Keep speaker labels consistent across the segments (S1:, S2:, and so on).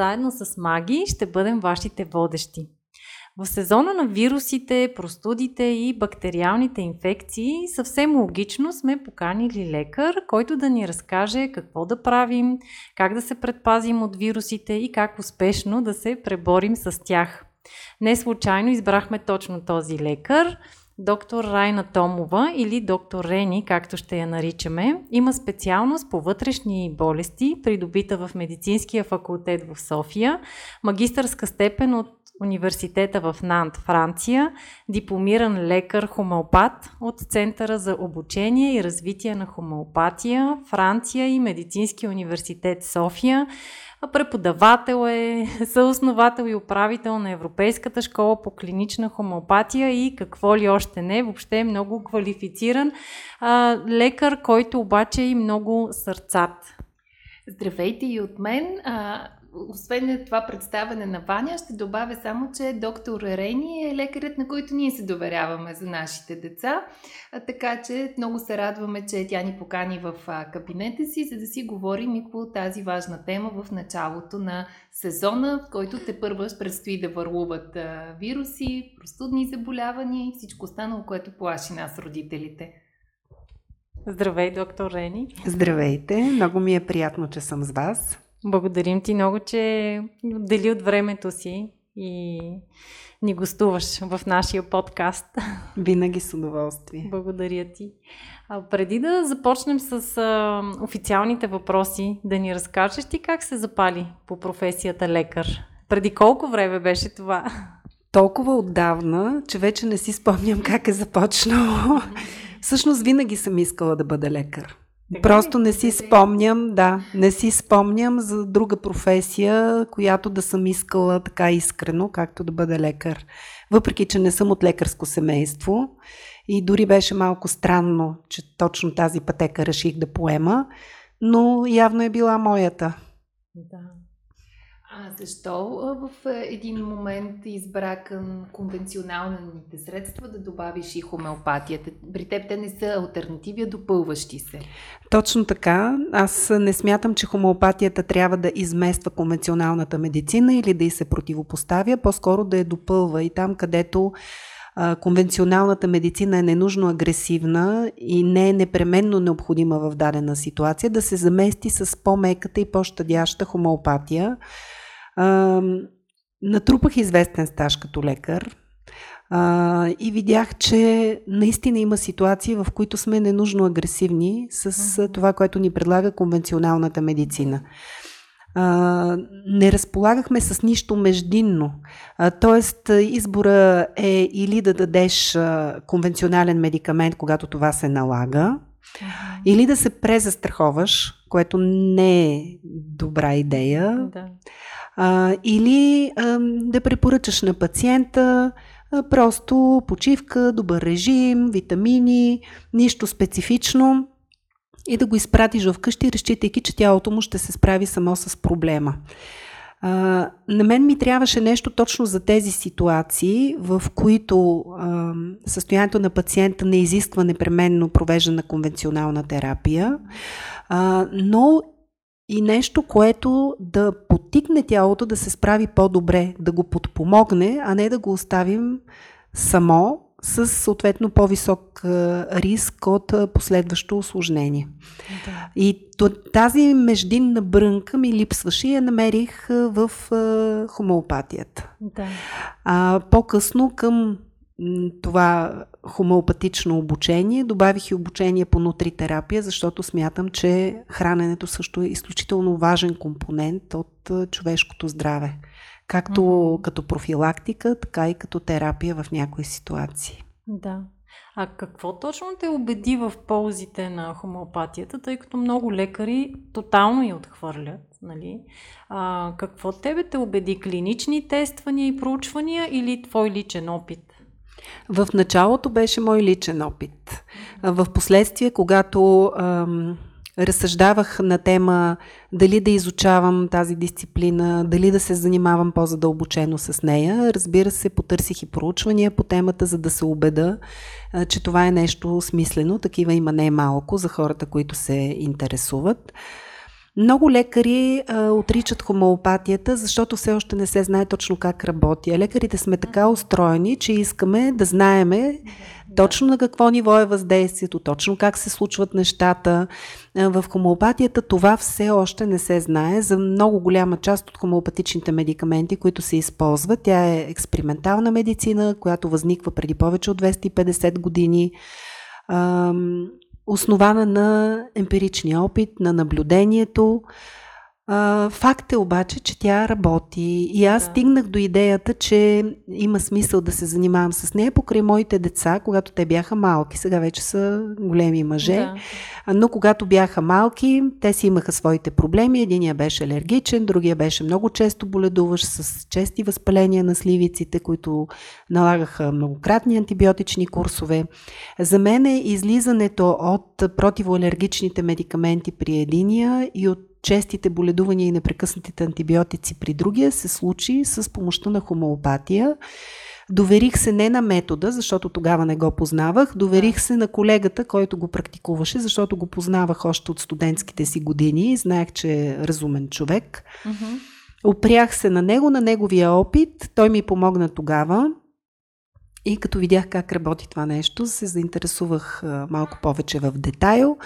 S1: заедно с Маги, ще бъдем вашите водещи. В сезона на вирусите, простудите и бактериалните инфекции съвсем логично сме поканили лекар, който да ни разкаже какво да правим, как да се предпазим от вирусите и как успешно да се преборим с тях. Не случайно избрахме точно този лекар – Доктор Райна Томова или доктор Рени, както ще я наричаме, има специалност по вътрешни болести, придобита в Медицинския факултет в София, магистърска степен от университета в Нант, Франция, дипломиран лекар-хомеопат от Центъра за обучение и развитие на хомеопатия, Франция и Медицинския университет София, Преподавател е, съосновател и управител на Европейската школа по клинична хомеопатия и какво ли още не. Въобще е много квалифициран а, лекар, който обаче е и много сърцат.
S2: Здравейте и от мен. Освен това представяне на Ваня, ще добавя само, че доктор Рени е лекарят, на който ние се доверяваме за нашите деца. Така че много се радваме, че тя ни покани в кабинета си, за да си говорим и по тази важна тема в началото на сезона, в който те първа предстои да върлуват вируси, простудни заболявания и всичко останало, което плаши нас, родителите.
S1: Здравей, доктор Рени.
S3: Здравейте, много ми е приятно, че съм с вас.
S1: Благодарим ти много, че отдели от времето си и ни гостуваш в нашия подкаст.
S3: Винаги с удоволствие.
S1: Благодаря ти. А, преди да започнем с а, официалните въпроси, да ни разкажеш ти как се запали по професията лекар? Преди колко време беше това?
S3: Толкова отдавна, че вече не си спомням как е започнало. Всъщност винаги съм искала да бъда лекар. Така Просто не си спомням, да, не си спомням за друга професия, която да съм искала така искрено, както да бъда лекар. Въпреки, че не съм от лекарско семейство и дори беше малко странно, че точно тази пътека реших да поема, но явно е била моята.
S2: Да. А защо в един момент избра към конвенционалните средства да добавиш и хомеопатията? При теб те не са альтернативи, а допълващи се.
S3: Точно така. Аз не смятам, че хомеопатията трябва да измества конвенционалната медицина или да й се противопоставя, по-скоро да я допълва и там, където конвенционалната медицина е ненужно агресивна и не е непременно необходима в дадена ситуация, да се замести с по-меката и по-щадяща хомеопатия, а, натрупах известен стаж като лекар а, и видях, че наистина има ситуации, в които сме ненужно агресивни с uh-huh. това, което ни предлага конвенционалната медицина. А, не разполагахме с нищо междинно. А, тоест, избора е или да дадеш а, конвенционален медикамент, когато това се налага, или да се презастраховаш, което не е добра идея. Да а, или а, да препоръчаш на пациента а, просто почивка, добър режим, витамини, нищо специфично и да го изпратиш вкъщи, разчитайки, че тялото му ще се справи само с проблема. А, на мен ми трябваше нещо точно за тези ситуации, в които а, състоянието на пациента не изисква непременно провеждана конвенционална терапия, а, но и нещо, което да потикне тялото да се справи по-добре, да го подпомогне, а не да го оставим само с съответно по-висок риск от последващо осложнение. Да. И тази междинна брънка ми липсваше и я намерих в хомеопатията. Да. А, по-късно към това хомеопатично обучение. Добавих и обучение по нутритерапия, защото смятам, че храненето също е изключително важен компонент от човешкото здраве. Както mm-hmm. като профилактика, така и като терапия в някои ситуации.
S1: Да. А какво точно те убеди в ползите на хомеопатията, тъй като много лекари тотално я отхвърлят? Нали? А, какво тебе те убеди? Клинични тествания и проучвания или твой личен опит?
S3: В началото беше мой личен опит. В последствие, когато ам, разсъждавах на тема дали да изучавам тази дисциплина, дали да се занимавам по-задълбочено с нея, разбира се, потърсих и проучвания по темата, за да се убеда, че това е нещо смислено. Такива има не малко за хората, които се интересуват. Много лекари а, отричат хомеопатията, защото все още не се знае точно как работи. А лекарите сме така устроени, че искаме да знаеме точно на какво ниво е въздействието, точно как се случват нещата. В хомеопатията това все още не се знае. За много голяма част от хомеопатичните медикаменти, които се използват, тя е експериментална медицина, която възниква преди повече от 250 години основана на емпиричния опит, на наблюдението, а, факт е обаче, че тя работи и аз да. стигнах до идеята, че има смисъл да се занимавам с нея покрай моите деца, когато те бяха малки. Сега вече са големи мъже. Да. Но когато бяха малки, те си имаха своите проблеми. Единия беше алергичен, другия беше много често боледуващ с чести възпаления на сливиците, които налагаха многократни антибиотични курсове. За мен е излизането от противоалергичните медикаменти при единия и от честите боледувания и непрекъснатите антибиотици при другия се случи с помощта на хомеопатия. Доверих се не на метода, защото тогава не го познавах, доверих се на колегата, който го практикуваше, защото го познавах още от студентските си години знаех, че е разумен човек. Uh-huh. Опрях се на него, на неговия опит. Той ми помогна тогава. И като видях как работи това нещо, се заинтересувах а, малко повече в детайл.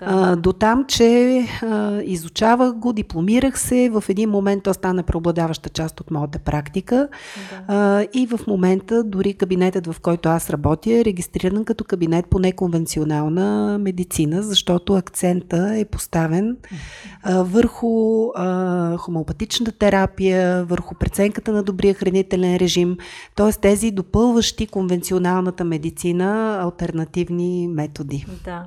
S3: Да. А, до там, че а, изучавах го, дипломирах се. В един момент то стана преобладаваща част от моята практика. Да. А, и в момента дори кабинетът, в който аз работя, е регистриран като кабинет по неконвенционална медицина, защото акцента е поставен а, върху а, хомеопатичната терапия, върху преценката на добрия хранителен режим. Т.е. тези допълващи почти конвенционалната медицина альтернативни методи.
S1: Да.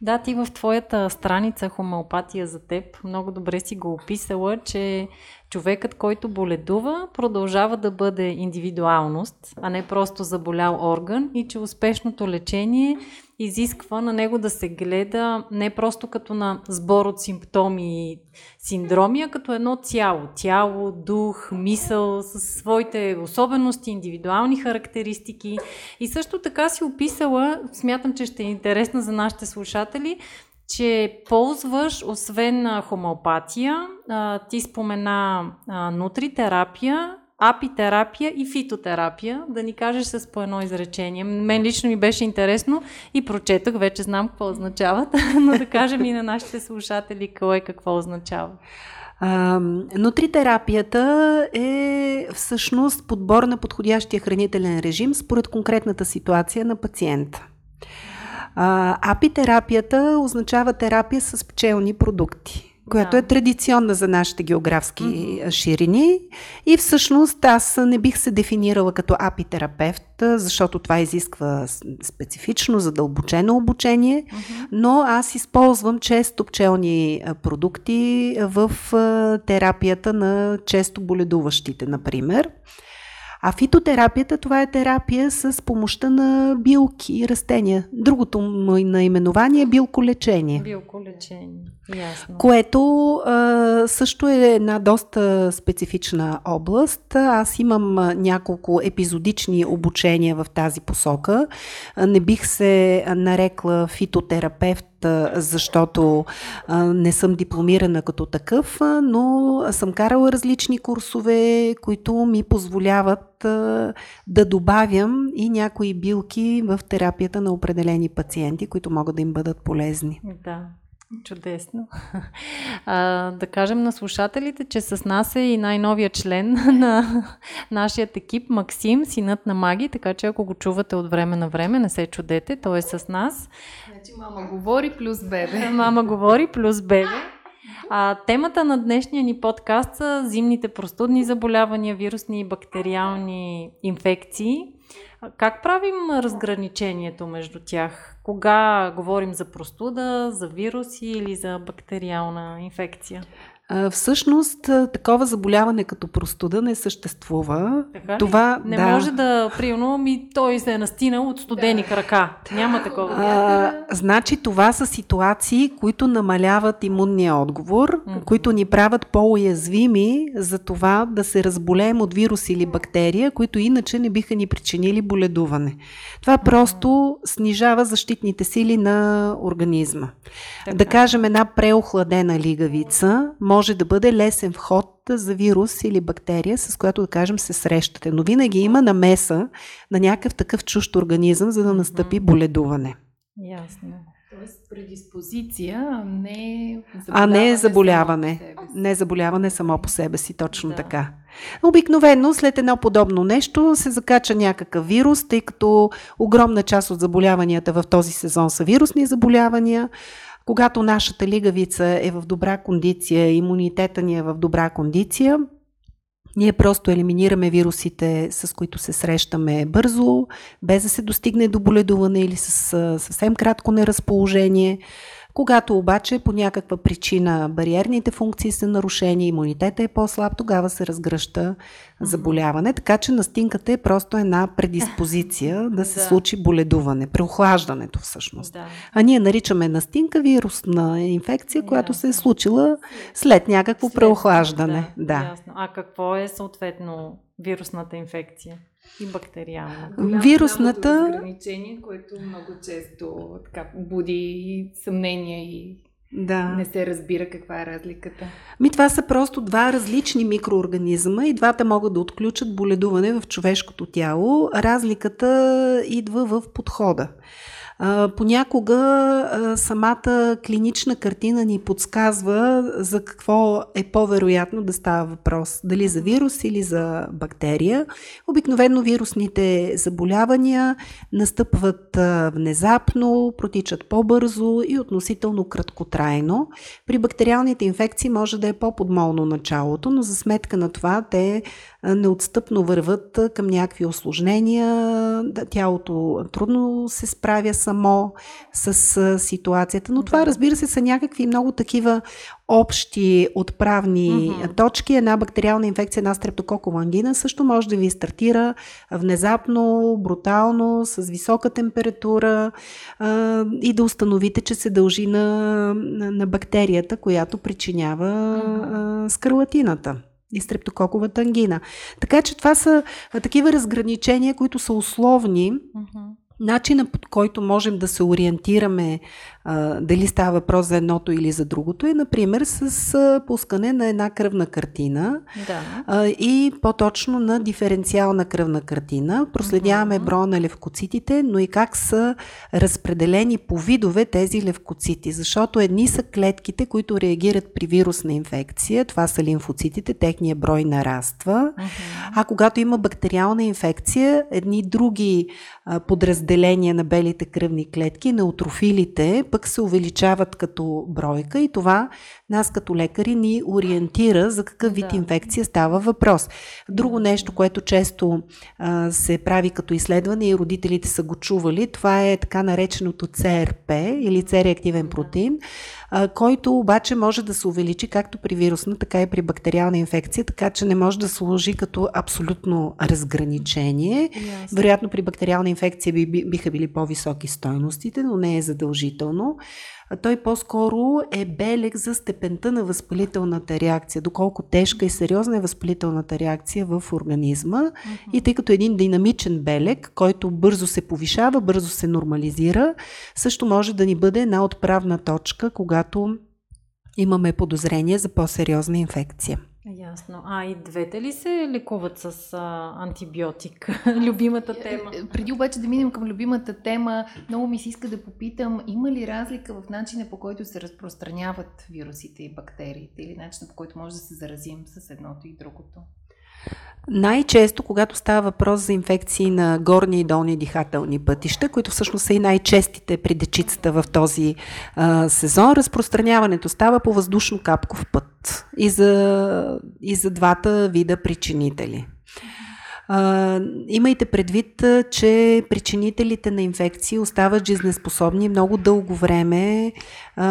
S1: Да, ти в твоята страница Хомеопатия за теб много добре си го описала, че човекът, който боледува, продължава да бъде индивидуалност, а не просто заболял орган и че успешното лечение изисква на него да се гледа не просто като на сбор от симптоми и синдроми, а като едно цяло. Тяло, дух, мисъл, с своите особености, индивидуални характеристики. И също така си описала, смятам, че ще е интересна за нашите слушатели, че ползваш, освен хомеопатия, ти спомена нутритерапия, апитерапия и фитотерапия, да ни кажеш с по едно изречение. Мен лично ми беше интересно и прочетах, вече знам какво означават, но да кажем и на нашите слушатели кое какво означава.
S3: Нутритерапията е всъщност подбор на подходящия хранителен режим според конкретната ситуация на пациента. Апитерапията означава терапия с пчелни продукти която да. е традиционна за нашите географски mm-hmm. ширини. И всъщност аз не бих се дефинирала като апитерапевт, защото това изисква специфично, задълбочено обучение, mm-hmm. но аз използвам често пчелни продукти в терапията на често боледуващите, например. А фитотерапията това е терапия с помощта на билки и растения. Другото му наименование е билколечение.
S1: Билколечение, ясно.
S3: Което а, също е една доста специфична област. Аз имам няколко епизодични обучения в тази посока. Не бих се нарекла фитотерапевт защото не съм дипломирана като такъв, но съм карала различни курсове, които ми позволяват да добавям и някои билки в терапията на определени пациенти, които могат да им бъдат полезни.
S1: Да. Чудесно. А, да кажем на слушателите, че с нас е и най-новия член на нашия екип, Максим, синът на Маги, така че ако го чувате от време на време, не се чудете, той е с нас.
S2: Значи мама говори плюс бебе.
S1: Мама говори плюс бебе. А, темата на днешния ни подкаст са зимните простудни заболявания, вирусни и бактериални инфекции. Как правим разграничението между тях? Кога говорим за простуда, за вируси или за бактериална инфекция?
S3: Всъщност, такова заболяване като простуда не съществува.
S1: Така
S3: Това,
S1: не
S3: да.
S1: може да, примерно, ми той се е настинал от студени да. крака. Няма такова.
S3: А, значи това са ситуации, които намаляват имунния отговор, mm-hmm. които ни правят по-уязвими за това да се разболеем от вирус или бактерия, които иначе не биха ни причинили боледуване. Това просто снижава защитните сили на организма. Така. Да кажем, една преохладена лигавица може да бъде лесен вход за вирус или бактерия, с която да кажем се срещате. Но винаги има намеса на някакъв такъв чужд организъм, за да настъпи боледуване.
S1: Ясно.
S2: Тоест предиспозиция, а не
S3: заболяване. А не заболяване. Не заболяване само по себе си, точно да. така. Обикновено след едно подобно нещо се закача някакъв вирус, тъй като огромна част от заболяванията в този сезон са вирусни заболявания. Когато нашата лигавица е в добра кондиция, имунитета ни е в добра кондиция, ние просто елиминираме вирусите, с които се срещаме бързо, без да се достигне до боледуване или с съвсем кратко неразположение. Когато обаче по някаква причина бариерните функции са нарушени, имунитета е по-слаб, тогава се разгръща заболяване. Така че настинката е просто една предиспозиция да се да. случи боледуване, преохлаждането всъщност. Да. А ние наричаме настинка вирусна инфекция, Ясно. която се е случила след някакво след, преохлаждане.
S1: Да, да. Ясно. А какво е съответно вирусната инфекция? И бактериална.
S3: Вирусната...
S2: Ограничение, което много често така, буди съмнение и
S3: да.
S2: Не се разбира каква е разликата.
S3: Ми това са просто два различни микроорганизма и двата могат да отключат боледуване в човешкото тяло. Разликата идва в подхода. Понякога самата клинична картина ни подсказва за какво е по-вероятно да става въпрос. Дали за вирус или за бактерия. Обикновено вирусните заболявания настъпват внезапно, протичат по-бързо и относително краткотрайно. При бактериалните инфекции може да е по-подмолно началото, но за сметка на това те неотстъпно върват към някакви осложнения. Тялото трудно се справя само с ситуацията, но това разбира се са някакви много такива общи отправни mm-hmm. точки. Една бактериална инфекция, една стрептококова ангина също може да ви стартира внезапно, брутално, с висока температура а, и да установите, че се дължи на, на, на бактерията, която причинява mm-hmm. а, скарлатината и стрептококовата ангина. Така че това са а, такива разграничения, които са условни. Mm-hmm. Начина по който можем да се ориентираме а, дали става въпрос за едното или за другото е, например, с а, пускане на една кръвна картина
S1: да.
S3: а, и по-точно на диференциална кръвна картина. Проследяваме броя на левкоцитите, но и как са разпределени по видове тези левкоцити, защото едни са клетките, които реагират при вирусна инфекция, това са лимфоцитите, техния брой нараства, mm-hmm. а когато има бактериална инфекция, едни други а, подразделения на белите кръвни клетки, неутрофилите, пък се увеличават като бройка и това нас като лекари ни ориентира за какъв вид да. инфекция става въпрос. Друго нещо, което често а, се прави като изследване и родителите са го чували, това е така нареченото CRP или C-реактивен протеин, който обаче може да се увеличи както при вирусна, така и при бактериална инфекция, така че не може да служи като абсолютно разграничение. Yes. Вероятно при бактериална инфекция би, биха били по-високи стойностите, но не е задължително той по-скоро е белег за степента на възпалителната реакция, доколко тежка и сериозна е възпалителната реакция в организма. Uh-huh. И тъй като един динамичен белег, който бързо се повишава, бързо се нормализира, също може да ни бъде една отправна точка, когато имаме подозрение за по-сериозна инфекция.
S1: Ясно. А и двете ли се лекуват с а, антибиотик? любимата е, тема.
S2: Е, преди обаче да минем към любимата тема, много ми се иска да попитам, има ли разлика в начина по който се разпространяват вирусите и бактериите или начина по който може да се заразим с едното и другото?
S3: Най-често, когато става въпрос за инфекции на горни и долни дихателни пътища, които всъщност са и най-честите при дечицата в този а, сезон, разпространяването става по въздушно-капков път и за, и за двата вида причинители. А, имайте предвид, че причинителите на инфекции остават жизнеспособни много дълго време а,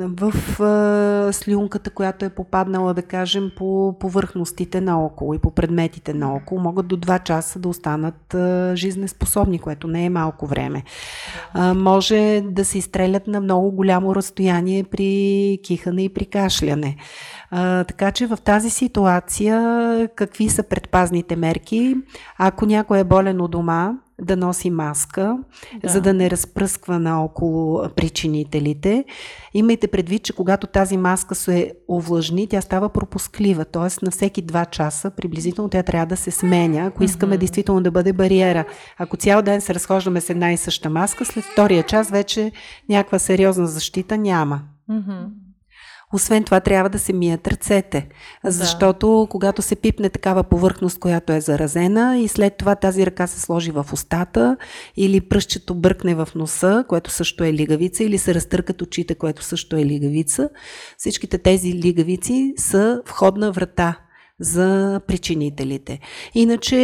S3: в а, слюнката, която е попаднала, да кажем, по повърхностите наоколо и по предметите наоколо. Могат до 2 часа да останат а, жизнеспособни, което не е малко време. А, може да се изстрелят на много голямо разстояние при кихане и при кашляне. А, така че в тази ситуация какви са предпазните мерки? Ако някой е болен у дома, да носи маска, да. за да не разпръсква наоколо причинителите. Имайте предвид, че когато тази маска се овлажни, тя става пропусклива, т.е. на всеки 2 часа приблизително тя трябва да се сменя, ако искаме mm-hmm. действително да бъде бариера. Ако цял ден се разхождаме с една и съща маска, след втория час вече някаква сериозна защита няма. Mm-hmm. Освен това, трябва да се мият ръцете, защото да. когато се пипне такава повърхност, която е заразена и след това тази ръка се сложи в устата или пръщето бъркне в носа, което също е лигавица, или се разтъркат очите, което също е лигавица, всичките тези лигавици са входна врата за причинителите. Иначе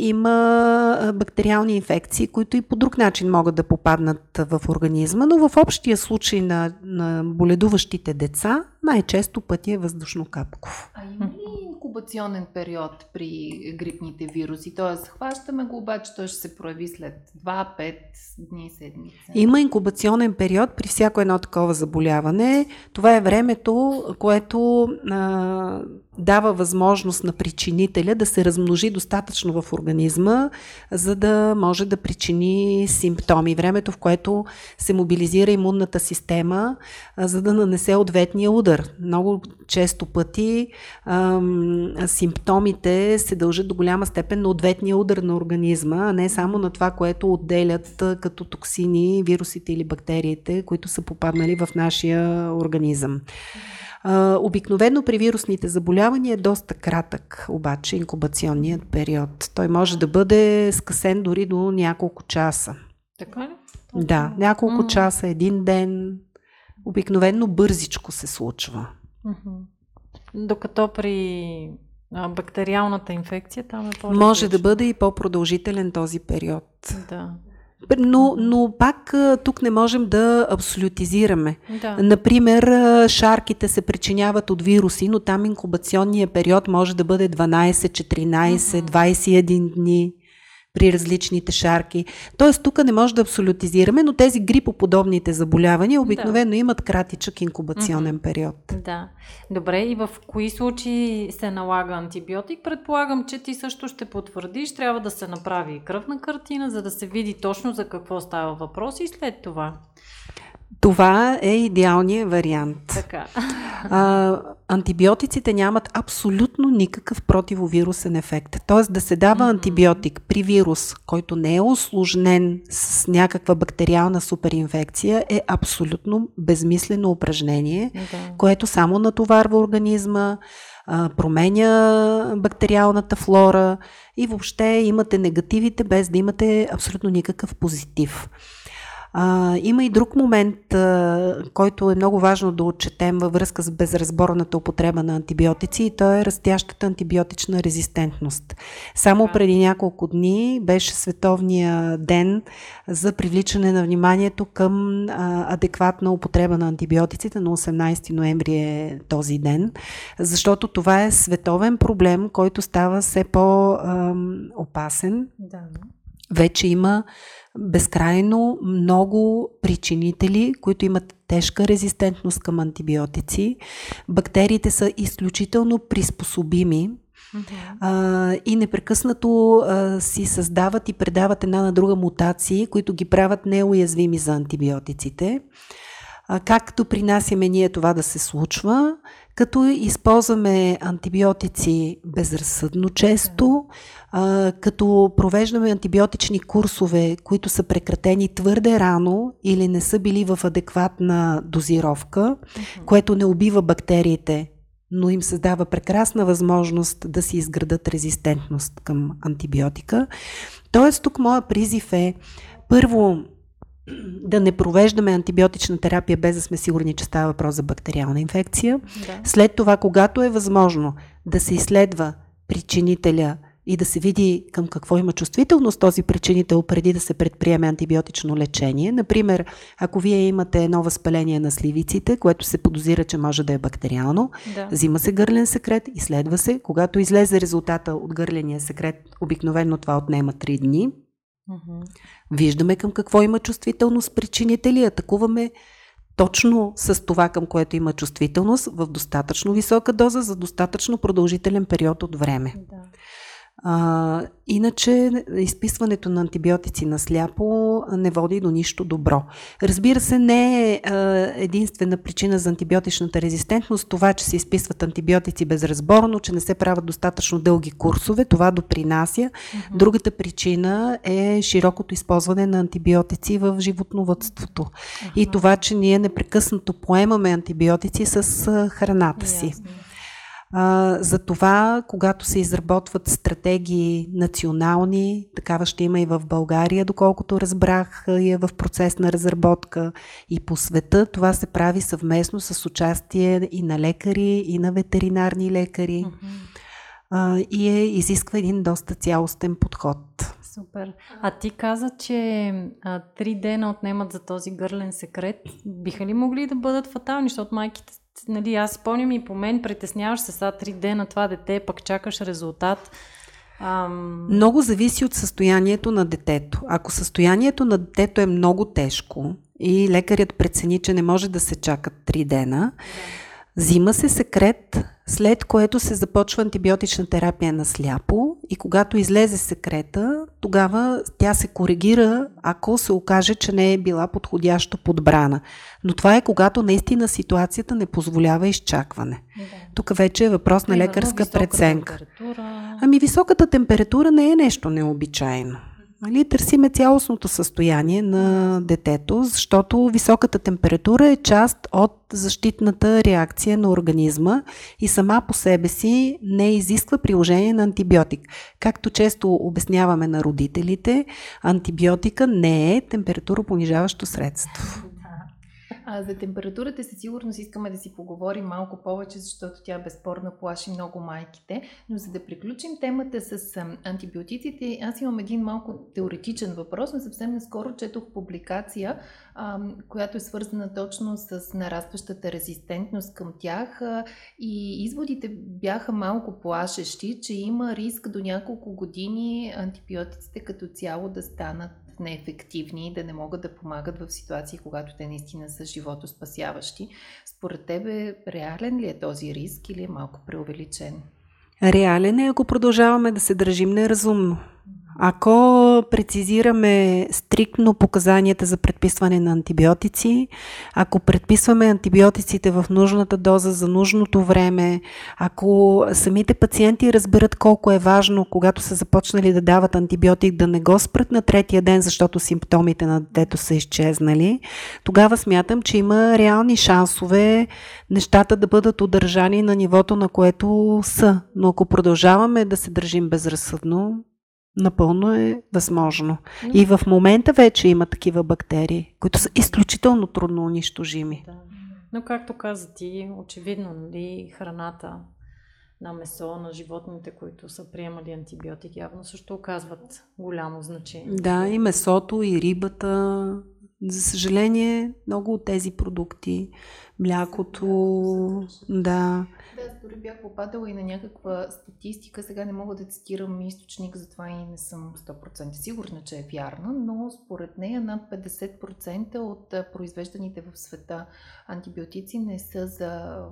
S3: има бактериални инфекции, които и по друг начин могат да попаднат в организма, но в общия случай на, на боледуващите деца най-често пътя е въздушно-капков.
S2: А има ли инкубационен период при грипните вируси? Т.е. хващаме го, обаче той ще се прояви след 2-5 дни, седмица.
S3: Има инкубационен период при всяко едно такова заболяване. Това е времето, което а, дава възможност на причинителя да се размножи достатъчно в организма, за да може да причини симптоми. Времето, в което се мобилизира имунната система, за да нанесе ответния удар. Много често пъти ам, симптомите се дължат до голяма степен на ответния удар на организма, а не само на това, което отделят като токсини, вирусите или бактериите, които са попаднали в нашия организъм. Обикновено при вирусните заболявания е доста кратък, обаче, инкубационният период. Той може да бъде скъсен дори до няколко часа.
S2: Така ли?
S3: Да, няколко mm-hmm. часа, един ден. Обикновено бързичко се случва. Mm-hmm.
S1: Докато при бактериалната инфекция там е по
S3: Може да бъде и по-продължителен този период.
S1: Да.
S3: Но, но пак тук не можем да абсолютизираме.
S1: Да.
S3: Например, шарките се причиняват от вируси, но там инкубационният период може да бъде 12, 14, 21 дни при различните шарки. Тоест, тук не може да абсолютизираме, но тези грипоподобните заболявания обикновено да. имат кратичък инкубационен mm-hmm. период.
S1: Да. Добре, и в кои случаи се налага антибиотик? Предполагам, че ти също ще потвърдиш, трябва да се направи кръвна картина, за да се види точно за какво става въпрос и след това.
S3: Това е идеалният вариант.
S1: Така.
S3: А, антибиотиците нямат абсолютно никакъв противовирусен ефект. Тоест да се дава mm-hmm. антибиотик при вирус, който не е осложнен с някаква бактериална суперинфекция, е абсолютно безмислено упражнение, mm-hmm. което само натоварва организма, променя бактериалната флора и въобще имате негативите без да имате абсолютно никакъв позитив. А, има и друг момент, а, който е много важно да отчетем във връзка с безразборната употреба на антибиотици и то е растящата антибиотична резистентност. Само преди няколко дни беше Световния ден за привличане на вниманието към а, адекватна употреба на антибиотиците. На 18 ноември е този ден, защото това е световен проблем, който става все по-опасен.
S1: Да.
S3: Вече има безкрайно много причинители, които имат тежка резистентност към антибиотици. Бактериите са изключително приспособими. А, и непрекъснато а, си създават и предават една на друга мутации, които ги правят неуязвими за антибиотиците. А, както принасяме ние това да се случва, като използваме антибиотици безразсъдно често, а, като провеждаме антибиотични курсове, които са прекратени твърде рано или не са били в адекватна дозировка, uh-huh. което не убива бактериите, но им създава прекрасна възможност да си изградат резистентност към антибиотика. Тоест, тук моя призив е първо да не провеждаме антибиотична терапия без да сме сигурни, че става въпрос за бактериална инфекция. Да. След това, когато е възможно да се изследва причинителя и да се види към какво има чувствителност този причинител преди да се предприеме антибиотично лечение. Например, ако вие имате едно възпаление на сливиците, което се подозира, че може да е бактериално, да. взима се гърлен секрет, изследва се. Когато излезе резултата от гърления секрет, обикновено това отнема 3 дни. Виждаме към какво има чувствителност причините ли, атакуваме точно с това, към което има чувствителност, в достатъчно висока доза за достатъчно продължителен период от време. Да. А, иначе изписването на антибиотици на сляпо не води до нищо добро. Разбира се, не е единствена причина за антибиотичната резистентност това, че се изписват антибиотици безразборно, че не се правят достатъчно дълги курсове. Това допринася. Mm-hmm. Другата причина е широкото използване на антибиотици в животновътството. Mm-hmm. И това, че ние непрекъснато поемаме антибиотици с храната си. Yeah, а, за това, когато се изработват стратегии национални, такава ще има и в България, доколкото разбрах, е в процес на разработка и по света, това се прави съвместно с участие и на лекари, и на ветеринарни лекари. Mm-hmm. А, и е, изисква един доста цялостен подход.
S1: Супер. А ти каза, че а, три дена отнемат за този гърлен секрет. Биха ли могли да бъдат фатални, защото майките нали, аз спомням и по мен, притесняваш се сега три дена това дете, пък чакаш резултат.
S3: Ам... Много зависи от състоянието на детето. Ако състоянието на детето е много тежко и лекарят прецени, че не може да се чакат три дена, да Взима се секрет, след което се започва антибиотична терапия на сляпо и когато излезе секрета, тогава тя се коригира, ако се окаже, че не е била подходящо подбрана. Но това е когато наистина ситуацията не позволява изчакване. Да. Тук вече е въпрос на лекарска преценка. Ами високата температура не е нещо необичайно. Нали, търсиме цялостното състояние на детето, защото високата температура е част от защитната реакция на организма и сама по себе си не изисква приложение на антибиотик. Както често обясняваме на родителите, антибиотика не е температура понижаващо средство.
S2: А за температурата със сигурност искаме да си поговорим малко повече, защото тя безспорно плаши много майките. Но за да приключим темата с антибиотиците, аз имам един малко теоретичен въпрос, но съвсем наскоро четох публикация, която е свързана точно с нарастващата резистентност към тях и изводите бяха малко плашещи, че има риск до няколко години антибиотиците като цяло да станат неефективни и да не могат да помагат в ситуации, когато те наистина са животоспасяващи. Според тебе реален ли е този риск или е малко преувеличен?
S3: Реален е, ако продължаваме да се държим неразумно. Ако прецизираме стриктно показанията за предписване на антибиотици, ако предписваме антибиотиците в нужната доза за нужното време, ако самите пациенти разберат колко е важно, когато са започнали да дават антибиотик, да не го спрат на третия ден, защото симптомите на детето са изчезнали, тогава смятам, че има реални шансове нещата да бъдат удържани на нивото, на което са. Но ако продължаваме да се държим безразсъдно, Напълно е възможно. И в момента вече има такива бактерии, които са изключително трудно унищожими. Да.
S1: Но както каза ти, очевидно, нали, храната на месо, на животните, които са приемали антибиотик, явно също оказват голямо значение.
S3: Да, и месото, и рибата. За съжаление, много от тези продукти, млякото, да,
S2: да, аз дори бях попадала и на някаква статистика. Сега не мога да цитирам източник, затова и не съм 100% сигурна, че е вярна, но според нея над 50% от произвежданите в света антибиотици не са за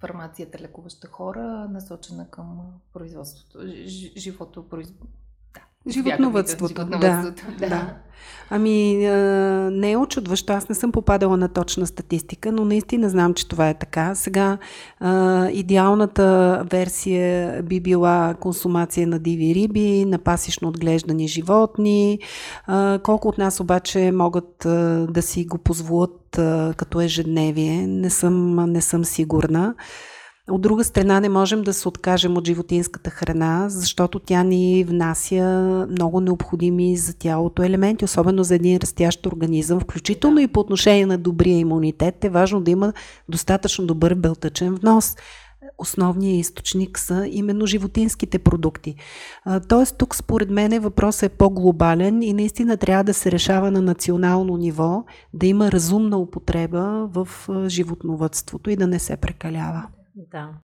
S2: фармацията лекуваща хора, насочена към производството, живото,
S3: Животновътството. Да, да. да. Ами, не е очудващо. Аз не съм попадала на точна статистика, но наистина знам, че това е така. Сега, идеалната версия би била консумация на диви риби, на пасишно отглеждани животни. Колко от нас обаче могат да си го позволят като ежедневие, не съм, не съм сигурна. От друга страна не можем да се откажем от животинската храна, защото тя ни внася много необходими за тялото елементи, особено за един растящ организъм, включително и по отношение на добрия имунитет. Е важно да има достатъчно добър белтъчен внос. основният източник са именно животинските продукти. Тоест тук според мен въпросът е по-глобален и наистина трябва да се решава на национално ниво, да има разумна употреба в животновътството и да не се прекалява.
S1: Да,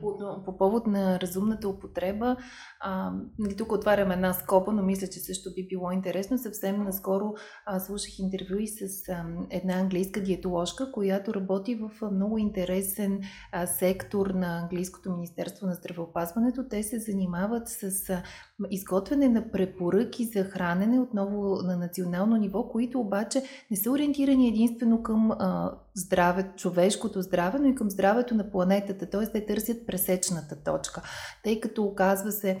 S2: по, по повод на разумната употреба, а, нали, тук отварям една скоба, но мисля, че също би било интересно. Съвсем наскоро а, слушах интервю и с а, една английска диетоложка, която работи в много интересен а, сектор на Английското Министерство на здравеопазването. Те се занимават с а, изготвяне на препоръки за хранене отново на национално ниво, които обаче не са ориентирани единствено към а, здраве, човешкото здраве, но и към здравето на планетата. Т.е. те търсят пресечната точка, тъй като оказва се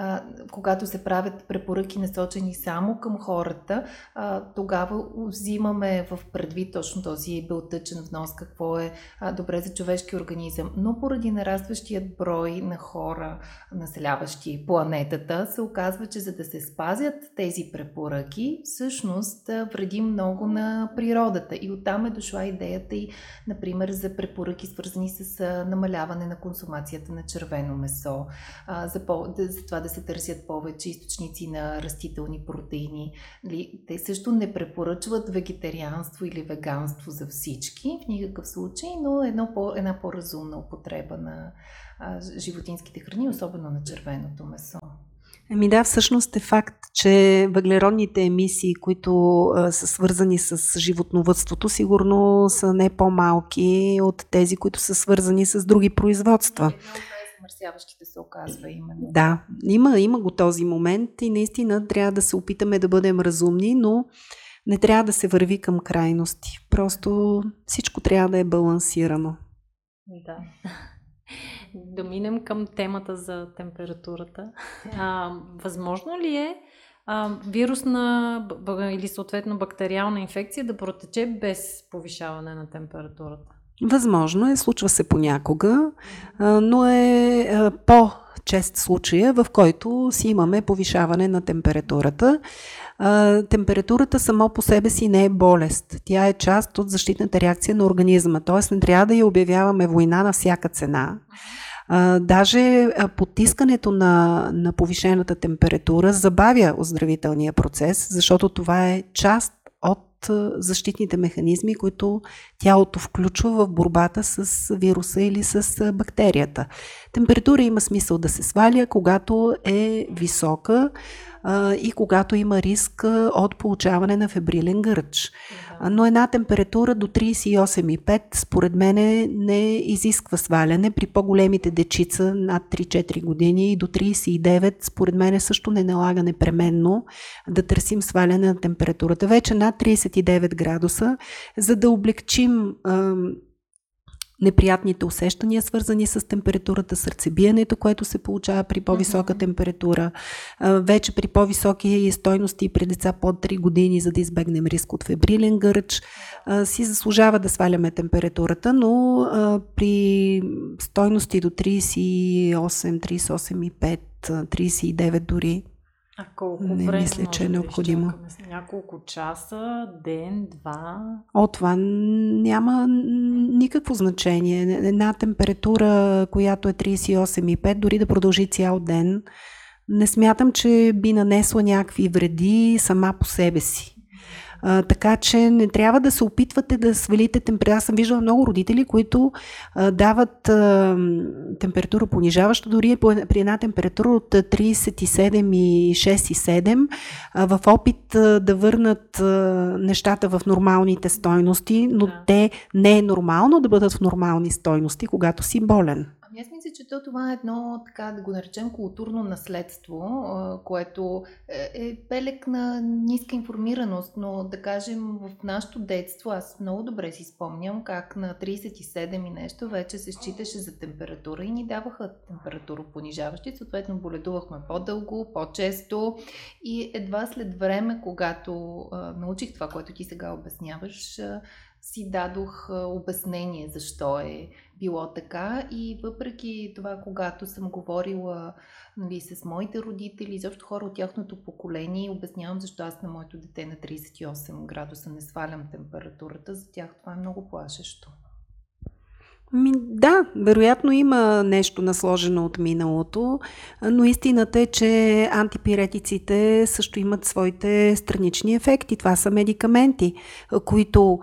S2: а, когато се правят препоръки насочени само към хората, а, тогава взимаме в предвид точно този белтъчен внос, какво е а, добре за човешки организъм. Но поради нарастващият брой на хора, населяващи планетата, се оказва, че за да се спазят тези препоръки, всъщност вреди много на природата. И оттам е дошла идеята и, например, за препоръки, свързани с намаляване на консумацията на червено месо, за, по, за това да да се търсят повече източници на растителни протеини. Нали, те също не препоръчват вегетарианство или веганство за всички в никакъв случай, но едно по, една по-разумна употреба на а, животинските храни, особено на червеното месо.
S3: Ами да, всъщност е факт, че въглеродните емисии, които са свързани с животновътството, сигурно са не по-малки от тези, които са свързани с други производства
S2: замърсяващите се оказва именно.
S3: Да, има, има го този момент и наистина трябва да се опитаме да бъдем разумни, но не трябва да се върви към крайности. Просто всичко трябва да е балансирано.
S1: Да. Да минем към темата за температурата. А, възможно ли е а, вирусна или съответно бактериална инфекция да протече без повишаване на температурата?
S3: Възможно е, случва се понякога, но е по-чест случая, в който си имаме повишаване на температурата. Температурата само по себе си не е болест. Тя е част от защитната реакция на организма, т.е. не трябва да я обявяваме война на всяка цена. даже потискането на, на повишената температура забавя оздравителния процес, защото това е част от защитните механизми, които тялото включва в борбата с вируса или с бактерията. Температура има смисъл да се сваля, когато е висока и когато има риск от получаване на фебрилен гърч. Но една температура до 38,5 според мен не изисква сваляне. При по-големите дечица над 3-4 години и до 39 според мен също не налага непременно да търсим сваляне на температурата. Вече над 39 градуса, за да облегчим неприятните усещания, свързани с температурата, сърцебиенето, което се получава при по-висока mm-hmm. температура, вече при по-високи стойности при деца под 3 години, за да избегнем риск от фебрилен гърч, си заслужава да сваляме температурата, но при стойности до 38, 38,5, 39 дори,
S1: а колко не време
S3: мисля, че е необходимо.
S1: Да няколко часа, ден, два?
S3: О, това няма никакво значение. Една температура, която е 38,5, дори да продължи цял ден, не смятам, че би нанесла някакви вреди сама по себе си. А, така че не трябва да се опитвате да свалите температура. Аз съм виждала много родители, които а, дават а, температура понижаваща, дори при една температура от 37,6 и 7, а, в опит а, да върнат а, нещата в нормалните стойности, но да. те не е нормално да бъдат в нормални стойности, когато си болен.
S2: Аз мисля, че то това е едно, така да го наречем, културно наследство, което е, е пелек на ниска информираност, но да кажем в нашето детство, аз много добре си спомням как на 37 и нещо вече се считаше за температура и ни даваха температура понижаващи, съответно боледувахме по-дълго, по-често и едва след време, когато научих това, което ти сега обясняваш, си дадох обяснение защо е било така и въпреки това, когато съм говорила нали, с моите родители, защо хора от тяхното поколение, обяснявам защо аз на моето дете на 38 градуса не свалям температурата, за тях това е много плашещо.
S3: Ми, да, вероятно има нещо насложено от миналото, но истината е, че антипиретиците също имат своите странични ефекти. Това са медикаменти, които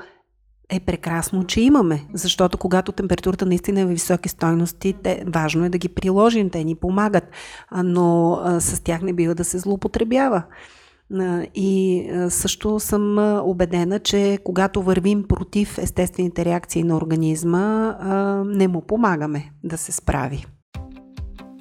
S3: е прекрасно, че имаме, защото когато температурата наистина е в високи стойности, те, важно е да ги приложим, те ни помагат, но а, с тях не бива да се злоупотребява. И също съм убедена, че когато вървим против естествените реакции на организма, не му помагаме да се справи.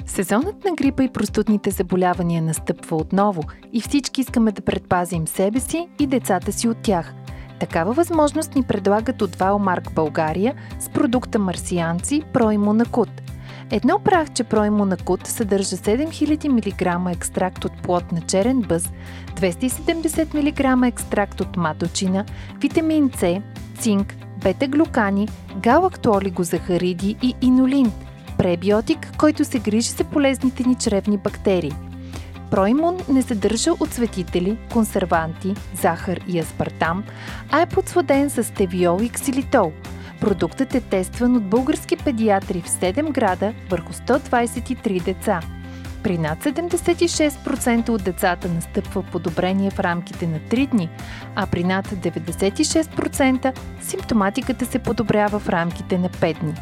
S2: Сезонът на грипа и простудните заболявания настъпва отново и всички искаме да предпазим себе си и децата си от тях. Такава възможност ни предлагат от Валмарк България с продукта Марсианци Проимунакут – Едно прахче проимунакут съдържа 7000 мг екстракт от плод на черен бъз, 270 мг екстракт от маточина, витамин С, цинк, бета-глюкани, галактолигозахариди и инолин, пребиотик, който се грижи за полезните ни чревни бактерии. Проимун не съдържа отсветители, консерванти, захар и аспартам, а е подсладен с стевиол и ксилитол – Продуктът е тестван от български педиатри в 7 града върху 123 деца. При над 76% от децата настъпва подобрение в рамките на 3 дни, а при над 96% симптоматиката се подобрява в рамките на 5 дни.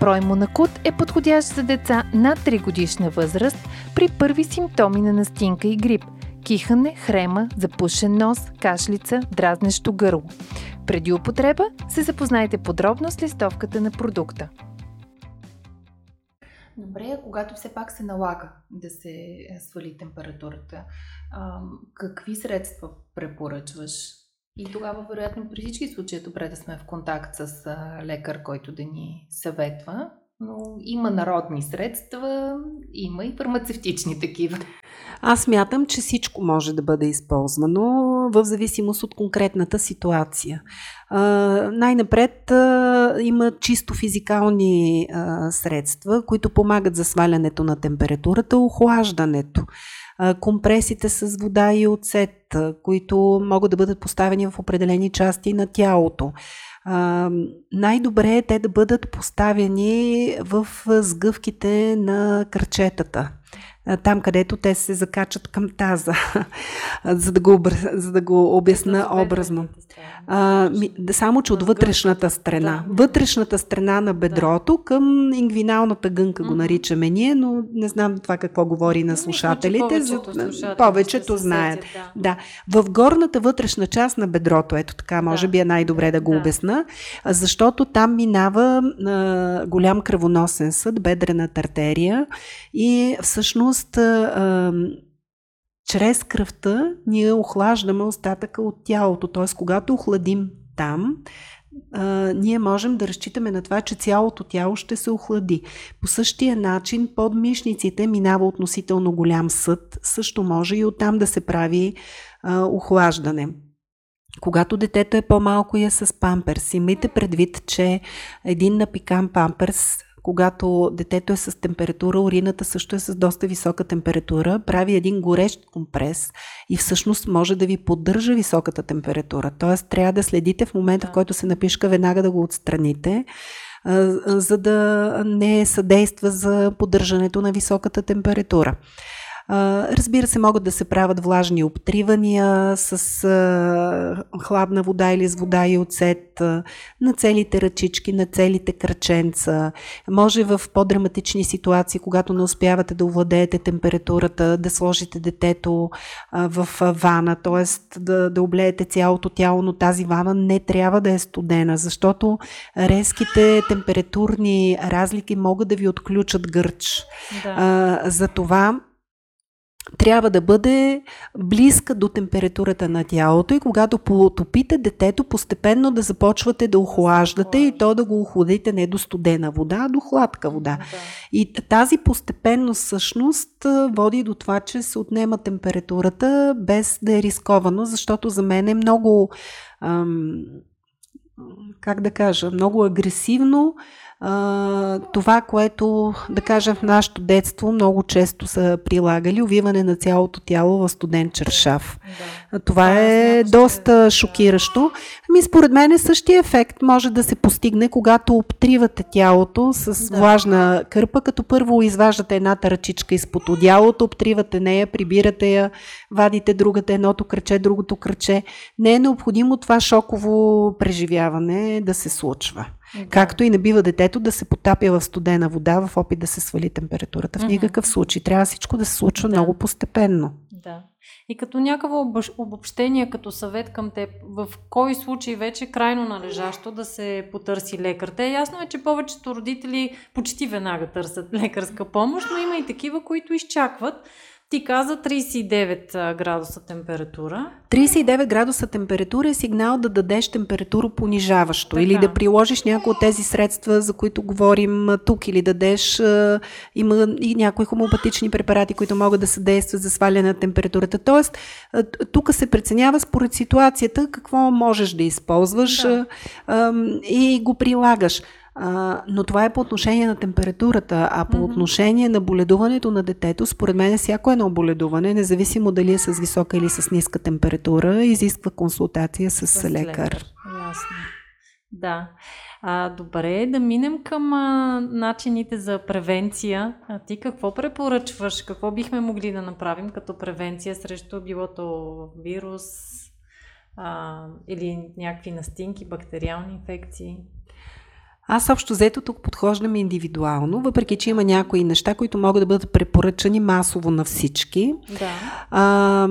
S2: Проймонакут е подходящ за деца над 3 годишна възраст при първи симптоми на настинка и грип – кихане, хрема, запушен нос, кашлица, дразнещо гърло. Преди употреба се запознайте подробно с листовката на продукта. Добре, когато все пак се налага да се е, свали температурата, какви средства препоръчваш? И тогава, вероятно, при всички случаи е добре да сме в контакт с лекар, който да ни съветва. Но има народни средства, има и фармацевтични такива.
S3: Аз мятам, че всичко може да бъде използвано в зависимост от конкретната ситуация. най-напред има чисто физикални средства, които помагат за свалянето на температурата, охлаждането компресите с вода и оцет, които могат да бъдат поставени в определени части на тялото. най-добре е те да бъдат поставени в сгъвките на кръчетата там, където те се закачат към таза, за, да го, за да го обясна образно. А, ми, само, че от вътрешната страна. Вътрешната страна на бедрото към ингвиналната гънка го наричаме ние, но не знам това какво говори на слушателите.
S1: Слушателите
S3: повечето знаят. Да. В горната вътрешна част на бедрото, ето така, може би е най-добре да го обясна, защото там минава а, голям кръвоносен съд, бедрената артерия и всъщност а, чрез кръвта ние охлаждаме остатъка от тялото. Т.е. когато охладим там, а, ние можем да разчитаме на това, че цялото тяло ще се охлади. По същия начин под мишниците минава относително голям съд, също може и оттам да се прави а, охлаждане. Когато детето е по-малко и е с памперс, имайте предвид, че един напикан памперс когато детето е с температура, урината също е с доста висока температура, прави един горещ компрес и всъщност може да ви поддържа високата температура. Тоест трябва да следите в момента, в който се напишка, веднага да го отстраните, за да не съдейства за поддържането на високата температура. Разбира се, могат да се правят влажни обтривания с хладна вода или с вода и оцет на целите ръчички, на целите кръченца. Може в по-драматични ситуации, когато не успявате да овладеете температурата, да сложите детето в вана, т.е. Да, да облеете цялото тяло, но тази вана не трябва да е студена, защото резките температурни разлики могат да ви отключат гърч. Да. За това трябва да бъде близка до температурата на тялото и когато потопите детето, постепенно да започвате да охлаждате и то да го охладите не до студена вода, а до хладка вода. Да. И тази постепенност всъщност води до това, че се отнема температурата без да е рисковано, защото за мен е много ам, как да кажа, много агресивно а, това, което, да кажем, в нашето детство много често са прилагали, увиване на цялото тяло в студен чершав. Да. Това е, е доста шокиращо. Ами, според мен е същия ефект може да се постигне, когато обтривате тялото с да. влажна кърпа, като първо изваждате едната ръчичка изпод одялото, обтривате нея, прибирате я, вадите другата, едното кръче, другото кръче. Не е необходимо това шоково преживяване да се случва. Да. Както и не бива детето да се потапя в студена вода в опит да се свали температурата. В никакъв случай. Трябва всичко да се случва да. много постепенно.
S1: Да. И като някакво обобщение, като съвет към теб, в кой случай вече крайно належащо да се потърси лекар? Те ясно е, че повечето родители почти веднага търсят лекарска помощ, но има и такива, които изчакват. Ти каза 39 градуса температура.
S3: 39 градуса температура е сигнал да дадеш температура понижаващо така. или да приложиш някои от тези средства, за които говорим тук, или дадеш, има и някои хомеопатични препарати, които могат да съдействат за сваляне на температурата. Тоест, тук се преценява според ситуацията какво можеш да използваш да. и го прилагаш. А, но това е по отношение на температурата, а по mm-hmm. отношение на боледуването на детето, според мен всяко едно боледуване, независимо дали е с висока или с ниска температура, изисква консултация с, с лекар. лекар.
S1: Ясно. Да. А, добре, да минем към а, начините за превенция. А ти какво препоръчваш? Какво бихме могли да направим като превенция срещу билото вирус а, или някакви настинки, бактериални инфекции?
S3: Аз общо взето тук подхождам индивидуално, въпреки че има някои неща, които могат да бъдат препоръчани масово на всички.
S1: Да.
S3: А,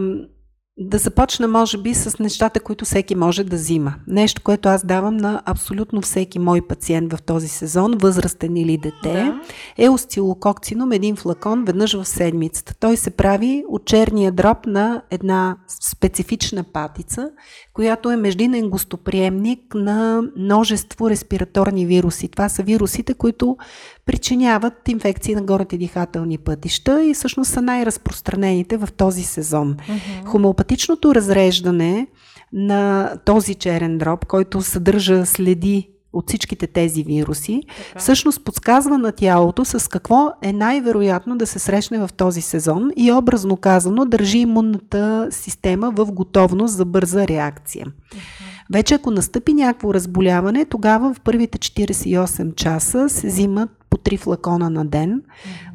S3: да започна, може би, с нещата, които всеки може да взима. Нещо, което аз давам на абсолютно всеки мой пациент в този сезон, възрастен или дете, да. е остилококцином, един флакон, веднъж в седмицата. Той се прави от черния дроб на една специфична патица, която е междинен гостоприемник на множество респираторни вируси. Това са вирусите, които причиняват инфекции на горните дихателни пътища и всъщност са най-разпространените в този сезон. Mm-hmm. Хомеопатичното разреждане на този черен дроб, който съдържа следи от всичките тези вируси, така. всъщност подсказва на тялото с какво е най-вероятно да се срещне в този сезон и образно казано държи имунната система в готовност за бърза реакция. Uh-huh. Вече ако настъпи някакво разболяване, тогава в първите 48 часа се взимат по три флакона на ден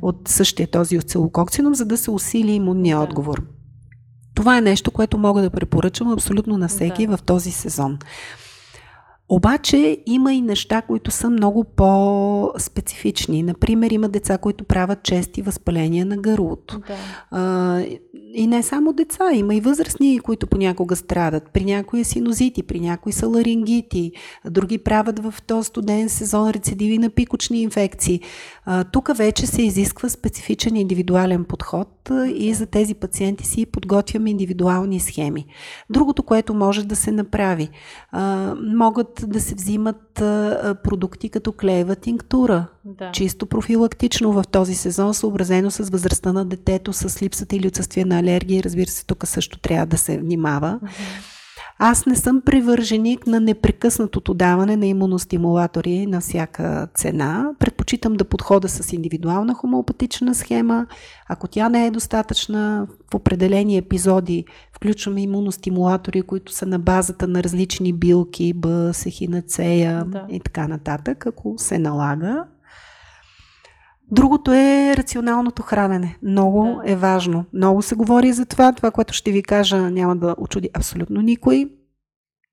S3: от същия този оцелококсином, за да се усили имунния отговор. Това е нещо, което мога да препоръчам абсолютно на всеки да. в този сезон. Обаче има и неща, които са много по-специфични. Например, има деца, които правят чести възпаления на гърлото. Да. А, и не само деца, има и възрастни, които понякога страдат. При някои е синозити, при някои са ларингити, други правят в този студен сезон рецидиви на пикочни инфекции. Тук вече се изисква специфичен индивидуален подход и за тези пациенти си подготвяме индивидуални схеми. Другото, което може да се направи, могат да се взимат продукти като клеева тинктура, да. чисто профилактично в този сезон, съобразено с възрастта на детето, с липсата или отсъствие на алергия. Разбира се, тук също трябва да се внимава. Uh-huh. Аз не съм привърженик на непрекъснатото даване на имуностимулатори на всяка цена. Предпочитам да подхода с индивидуална хомеопатична схема. Ако тя не е достатъчна, в определени епизоди включваме имуностимулатори, които са на базата на различни билки, Б, сехинацея да. и така нататък, ако се налага. Другото е рационалното хранене. Много да. е важно. Много се говори за това. Това, което ще ви кажа, няма да очуди абсолютно никой.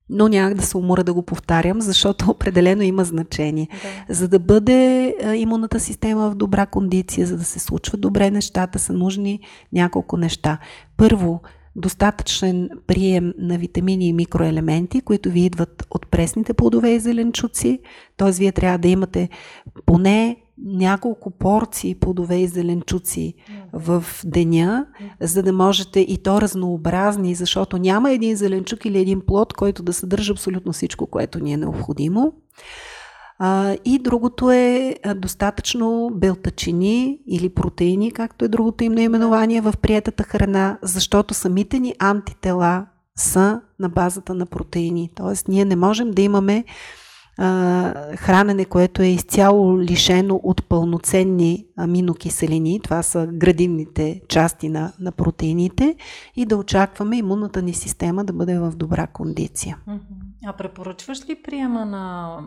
S3: Но няма да се умора да го повтарям, защото определено има значение. Да. За да бъде имунната система в добра кондиция, за да се случват добре нещата, са нужни няколко неща. Първо, достатъчен прием на витамини и микроелементи, които ви идват от пресните плодове и зеленчуци. Т.е. вие трябва да имате поне няколко порции плодове и зеленчуци в деня, за да можете и то разнообразни, защото няма един зеленчук или един плод, който да съдържа абсолютно всичко, което ни е необходимо. А, и другото е достатъчно белтачини или протеини, както е другото им наименование в приятата храна, защото самите ни антитела са на базата на протеини. Тоест, ние не можем да имаме хранене, което е изцяло лишено от пълноценни аминокиселини, това са градивните части на, на протеините, и да очакваме имунната ни система да бъде в добра кондиция.
S1: А препоръчваш ли приема на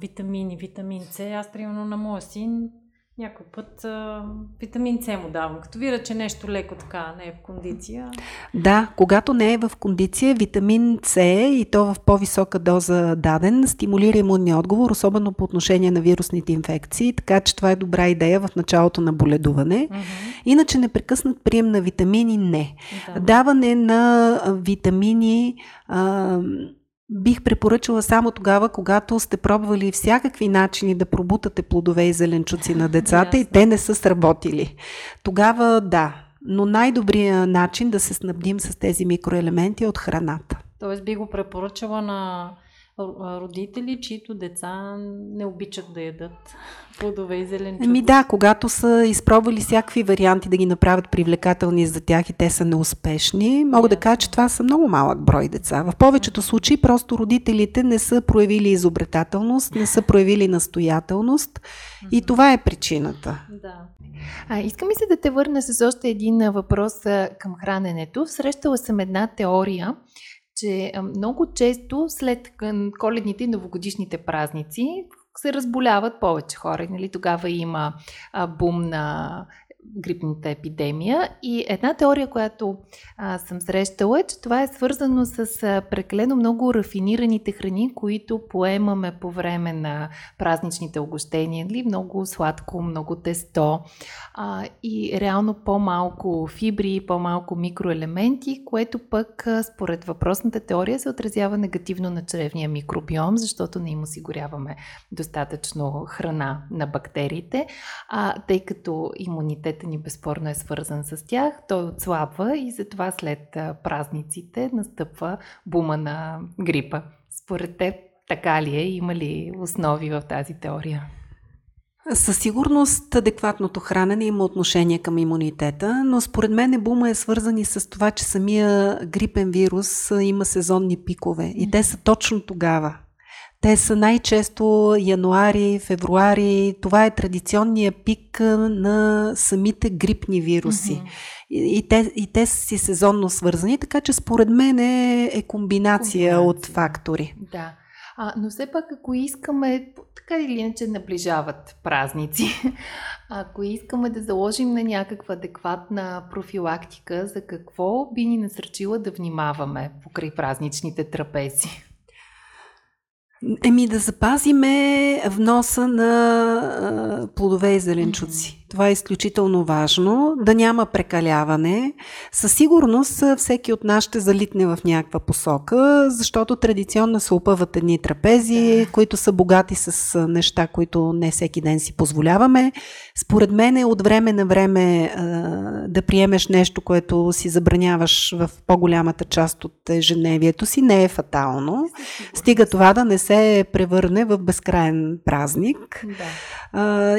S1: витамини, витамин С? Аз, примерно, на моя син някой път а, витамин С му давам. Като видя, че нещо леко така не е в кондиция.
S3: Да, когато не е в кондиция, витамин С и то в по-висока доза даден, стимулира имунния отговор, особено по отношение на вирусните инфекции, така че това е добра идея в началото на боледуване. Mm-hmm. Иначе непрекъснат прием на витамини не. Да. Даване на витамини а, бих препоръчала само тогава, когато сте пробвали всякакви начини да пробутате плодове и зеленчуци на децата и те не са сработили. Тогава да, но най-добрият начин да се снабдим с тези микроелементи е от храната.
S1: Тоест би го препоръчала на родители, чието деца не обичат да ядат плодове и зеленчуци.
S3: Ами да, когато са изпробвали всякакви варианти да ги направят привлекателни за тях и те са неуспешни, мога yeah. да кажа, че това са много малък брой деца. В повечето случаи просто родителите не са проявили изобретателност, не са проявили настоятелност и това е причината.
S2: Да. А, искам и се да те върна с още един въпрос към храненето. Срещала съм една теория, че много често след коледните и новогодишните празници се разболяват повече хора. Нали? Тогава има бум на грипната епидемия. И една теория, която а, съм срещала е, че това е свързано с а, прекалено много рафинираните храни, които поемаме по време на празничните огощения. Нали? Много сладко, много тесто а, и реално по-малко фибри, по-малко микроелементи, което пък а, според въпросната теория се отразява негативно на чревния микробиом, защото не им осигуряваме достатъчно храна на бактериите, а, тъй като имунитет имунитета ни безспорно е свързан с тях, той отслабва и затова след празниците настъпва бума на грипа. Според теб така ли е? Има ли основи в тази теория?
S3: Със сигурност адекватното хранене има отношение към имунитета, но според мен бума е свързан и с това, че самия грипен вирус има сезонни пикове и те са точно тогава. Те са най-често януари, февруари. Това е традиционния пик на самите грипни вируси. Mm-hmm. И, и, те, и те си сезонно свързани, така че според мен е, е комбинация, комбинация от фактори.
S2: Да. А, но все пак, ако искаме, така или иначе наближават празници, ако искаме да заложим на някаква адекватна профилактика, за какво би ни насърчила да внимаваме покрай празничните трапези?
S3: Еми да запазиме вноса на а, плодове и зеленчуци. Това е изключително важно. Да няма прекаляване. Със сигурност всеки от нас ще залитне в някаква посока, защото традиционно се опъват едни трапези, които са богати с неща, които не всеки ден си позволяваме. Според мен е от време на време да приемеш нещо, което си забраняваш в по-голямата част от ежедневието си, не е фатално. Стига това да не се превърне в безкрайен празник. Да.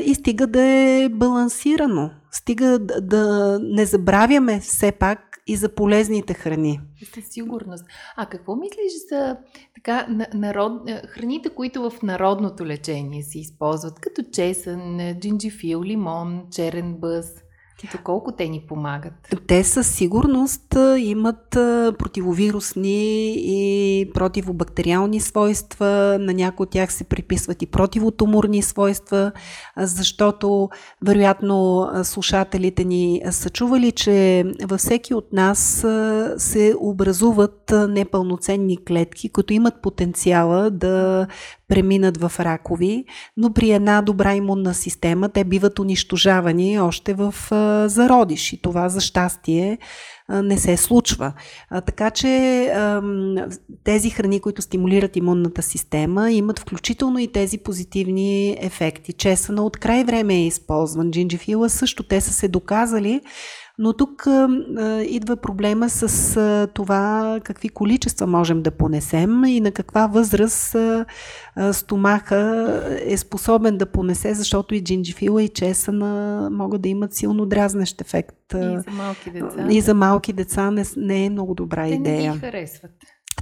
S3: И стига да е балансирано. Стига да, да не забравяме все пак и за полезните храни.
S2: Със сигурност. А какво мислиш за така, народ, храните, които в народното лечение се използват, като чесън, джинджифил, лимон, черен бъз? Доколко те ни помагат?
S3: Те със сигурност имат противовирусни и противобактериални свойства. На някои от тях се приписват и противотуморни свойства, защото вероятно слушателите ни са чували, че във всеки от нас се образуват непълноценни клетки, които имат потенциала да преминат в ракови, но при една добра имунна система те биват унищожавани още в зародиш и това за щастие не се случва. Така че тези храни, които стимулират имунната система, имат включително и тези позитивни ефекти. Чесъна от край време е използван. Джинджифила също те са се доказали, но тук а, идва проблема с а, това какви количества можем да понесем и на каква възраст а, а, стомаха е способен да понесе, защото и джинджифила и чесъна могат да имат силно дразнещ ефект.
S2: И за малки деца.
S3: И за малки деца не, не е много добра
S2: Те
S3: идея.
S2: Не ги харесват.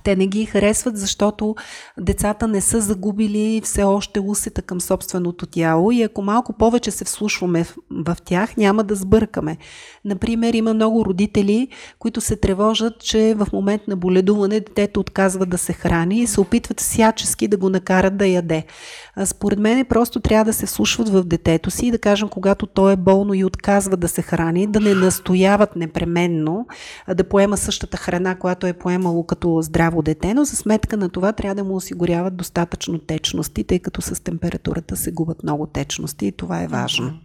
S3: Те не ги харесват, защото децата не са загубили все още усета към собственото тяло и ако малко повече се вслушваме в, в тях, няма да сбъркаме. Например, има много родители, които се тревожат, че в момент на боледуване детето отказва да се храни и се опитват всячески да го накарат да яде. Според мен просто трябва да се вслушват в детето си и да кажем, когато то е болно и отказва да се храни, да не настояват непременно да поема същата храна, която е поемало като здраво дете, но за сметка на това трябва да му осигуряват достатъчно течности, тъй като с температурата се губят много течности и това е важно.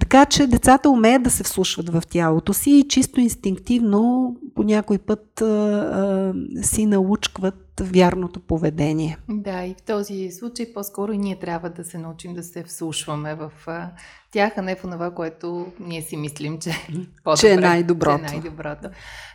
S3: Така че децата умеят да се вслушват в тялото си и чисто инстинктивно по някой път а, а, си научкват вярното поведение.
S2: Да, и в този случай по-скоро и ние трябва да се научим да се вслушваме в а, тях, а не в това, което ние си мислим, че,
S3: е че е най-доброто.
S2: Че е най-доброто.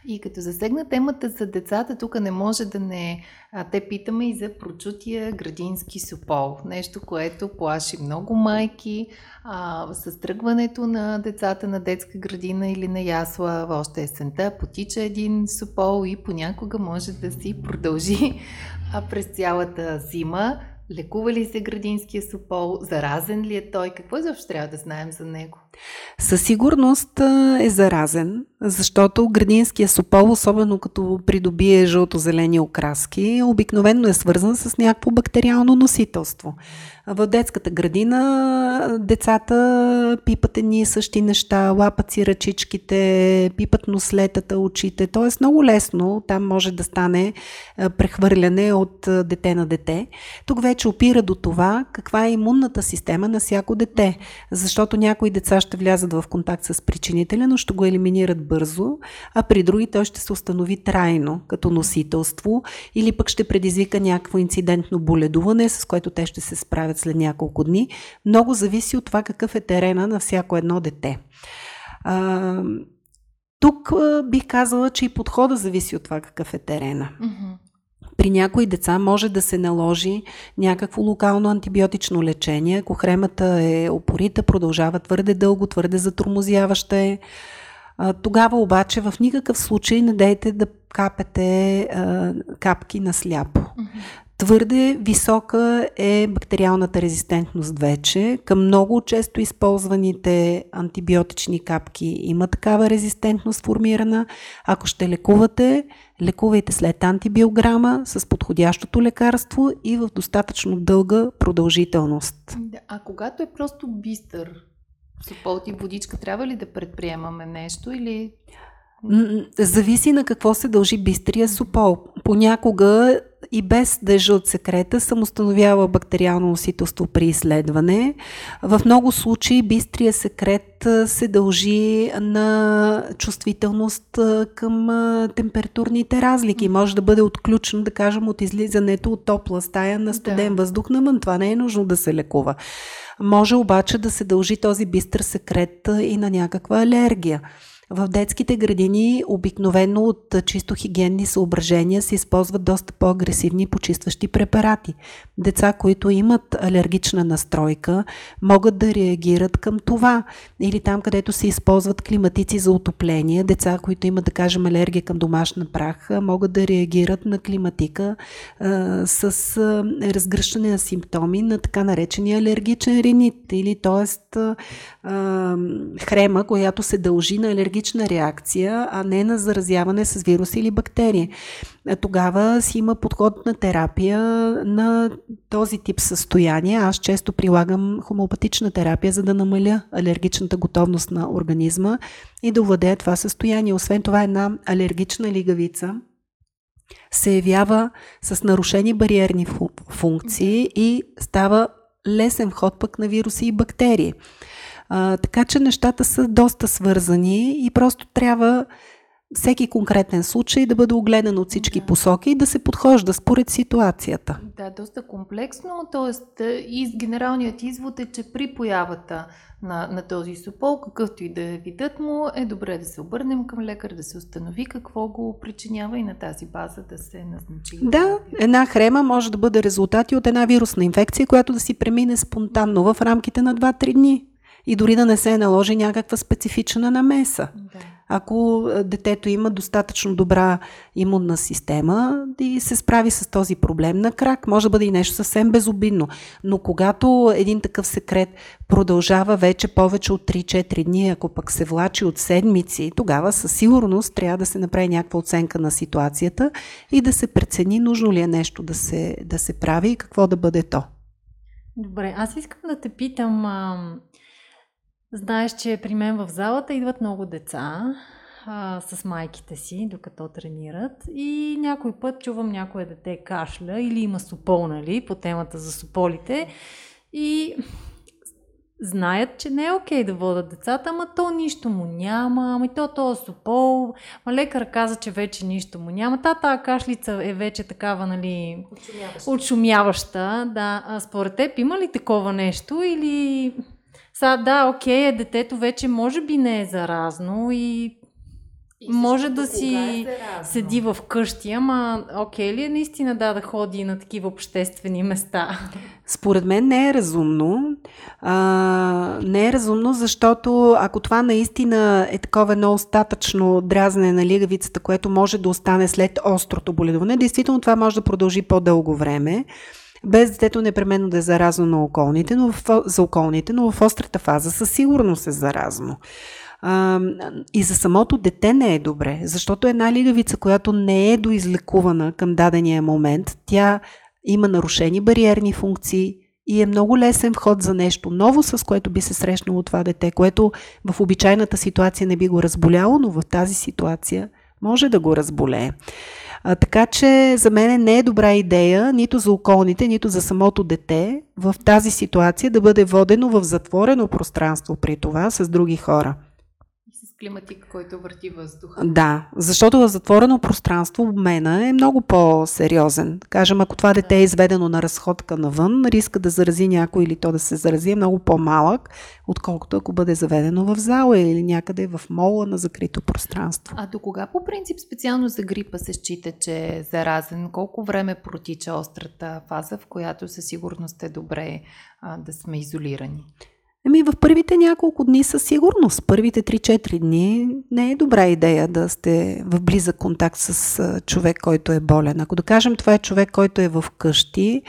S2: И като засегна темата за децата, тук не може да не... А, те питаме и за прочутия градински супол. Нещо, което плаши много майки. А, с тръгването на децата на детска градина или на ясла, още есента, потича един супол и понякога може да си продължи а през цялата зима. Лекува ли се градинския супол? Заразен ли е той? Какво изобщо трябва да знаем за него?
S3: Със сигурност е заразен, защото градинския сопол, особено като придобие жълто-зелени окраски, обикновенно е свързан с някакво бактериално носителство. В детската градина децата пипат едни и същи неща, лапат си ръчичките, пипат нослетата, очите. Тоест много лесно там може да стане прехвърляне от дете на дете. Тук вече опира до това каква е имунната система на всяко дете, защото някои деца ще влязат в контакт с причинителя, но ще го елиминират бързо, а при други той ще се установи трайно като носителство или пък ще предизвика някакво инцидентно боледуване, с което те ще се справят след няколко дни. Много зависи от това какъв е терена на всяко едно дете. А, тук бих казала, че и подхода зависи от това какъв е терена. Mm-hmm. При някои деца може да се наложи някакво локално антибиотично лечение, ако хремата е опорита, продължава твърде дълго, твърде затормозяваща е. Тогава обаче в никакъв случай не дейте да капете капки на сляпо. Твърде висока е бактериалната резистентност вече. Към много често използваните антибиотични капки има такава резистентност формирана. Ако ще лекувате, лекувайте след антибиограма с подходящото лекарство и в достатъчно дълга продължителност.
S2: А когато е просто бистър, суполт и водичка, трябва ли да предприемаме нещо или...
S3: Зависи на какво се дължи бистрия супол. Понякога и без да е жълт секрета съм установява бактериално носителство при изследване. В много случаи бистрия секрет се дължи на чувствителност към температурните разлики. Може да бъде отключен, да кажем, от излизането от топла стая на студен да. въздух навън. Това не е нужно да се лекува. Може обаче да се дължи този бистър секрет и на някаква алергия. В детските градини обикновено от чисто хигиенни съображения се използват доста по-агресивни почистващи препарати. Деца, които имат алергична настройка, могат да реагират към това. Или там, където се използват климатици за отопление, деца, които имат, да кажем, алергия към домашна прах, могат да реагират на климатика а, с а, разгръщане на симптоми на така наречения алергичен ринит или т.е. хрема, която се дължи на алергия алергична реакция, а не на заразяване с вирус или бактерии. Тогава си има подход на терапия на този тип състояние. Аз често прилагам хомеопатична терапия, за да намаля алергичната готовност на организма и да владея това състояние. Освен това, една алергична лигавица се явява с нарушени бариерни функции и става лесен вход пък на вируси и бактерии. А, така че нещата са доста свързани и просто трябва всеки конкретен случай да бъде огледан от всички да. посоки и да се подхожда според ситуацията.
S2: Да, доста комплексно, т.е. и генералният извод е, че при появата на, на този супол, какъвто и да е видът му, е добре да се обърнем към лекар, да се установи какво го причинява и на тази база да се назначи.
S3: Да, една хрема може да бъде резултати от една вирусна инфекция, която да си премине спонтанно в рамките на 2-3 дни и дори да не се наложи някаква специфична намеса.
S2: Да.
S3: Ако детето има достатъчно добра имунна система и се справи с този проблем на крак, може да бъде и нещо съвсем безобидно. Но когато един такъв секрет продължава вече повече от 3-4 дни, ако пък се влачи от седмици, тогава със сигурност трябва да се направи някаква оценка на ситуацията и да се прецени нужно ли е нещо да се, да се прави и какво да бъде то.
S1: Добре, аз искам да те питам. Знаеш, че при мен в залата идват много деца а, с майките си, докато тренират. И някой път чувам някое дете кашля или има супол, нали, по темата за суполите. И знаят, че не е окей да водят децата, ама то нищо му няма, ами то то е супол, ма лекар каза, че вече нищо му няма. Та тази кашлица е вече такава, нали, отшумяваща. отшумяваща. Да. А според теб има ли такова нещо или... Са, да, окей, детето вече може би не е заразно и и може да си е седи в къщи, ама окей ли е наистина да, да ходи на такива обществени места?
S3: Според мен не е разумно. А, не е разумно, защото ако това наистина е такова едно остатъчно дразнене на лигавицата, което може да остане след острото боледуване, действително това може да продължи по-дълго време без детето непременно да е заразно на околните, но в, за околните, но в острата фаза със сигурност е заразно. А, и за самото дете не е добре, защото една лигавица, която не е доизлекувана към дадения момент, тя има нарушени бариерни функции и е много лесен вход за нещо ново, с което би се срещнало това дете, което в обичайната ситуация не би го разболяло, но в тази ситуация може да го разболее. А, така че за мен не е добра идея нито за околните, нито за самото дете в тази ситуация да бъде водено в затворено пространство при това с други хора
S2: климатик, който върти въздуха.
S3: Да, защото в затворено пространство обмена е много по-сериозен. Кажем, ако това дете е изведено на разходка навън, риска да зарази някой или то да се зарази е много по-малък, отколкото ако бъде заведено в зала или някъде в мола на закрито пространство.
S2: А до кога по принцип специално за грипа се счита, че е заразен? Колко време протича острата фаза, в която със сигурност е добре а, да сме изолирани?
S3: Ами в първите няколко дни със сигурност, първите 3-4 дни не е добра идея да сте в близък контакт с човек, който е болен. Ако да кажем това е човек, който е в къщи,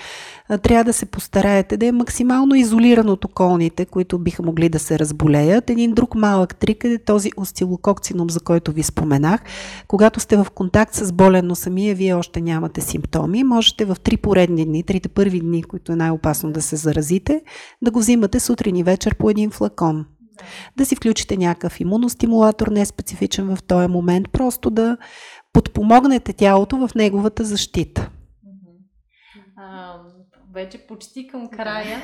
S3: трябва да се постараете да е максимално изолиран от околните, които биха могли да се разболеят. Един друг малък трик е този остилококцином, за който ви споменах. Когато сте в контакт с болен, но самия вие още нямате симптоми, можете в три поредни дни, трите първи дни, които е най-опасно да се заразите, да го взимате сутрин и вечер по един флакон. Да си включите някакъв имуностимулатор, не специфичен в този момент, просто да подпомогнете тялото в неговата защита
S1: вече почти към края.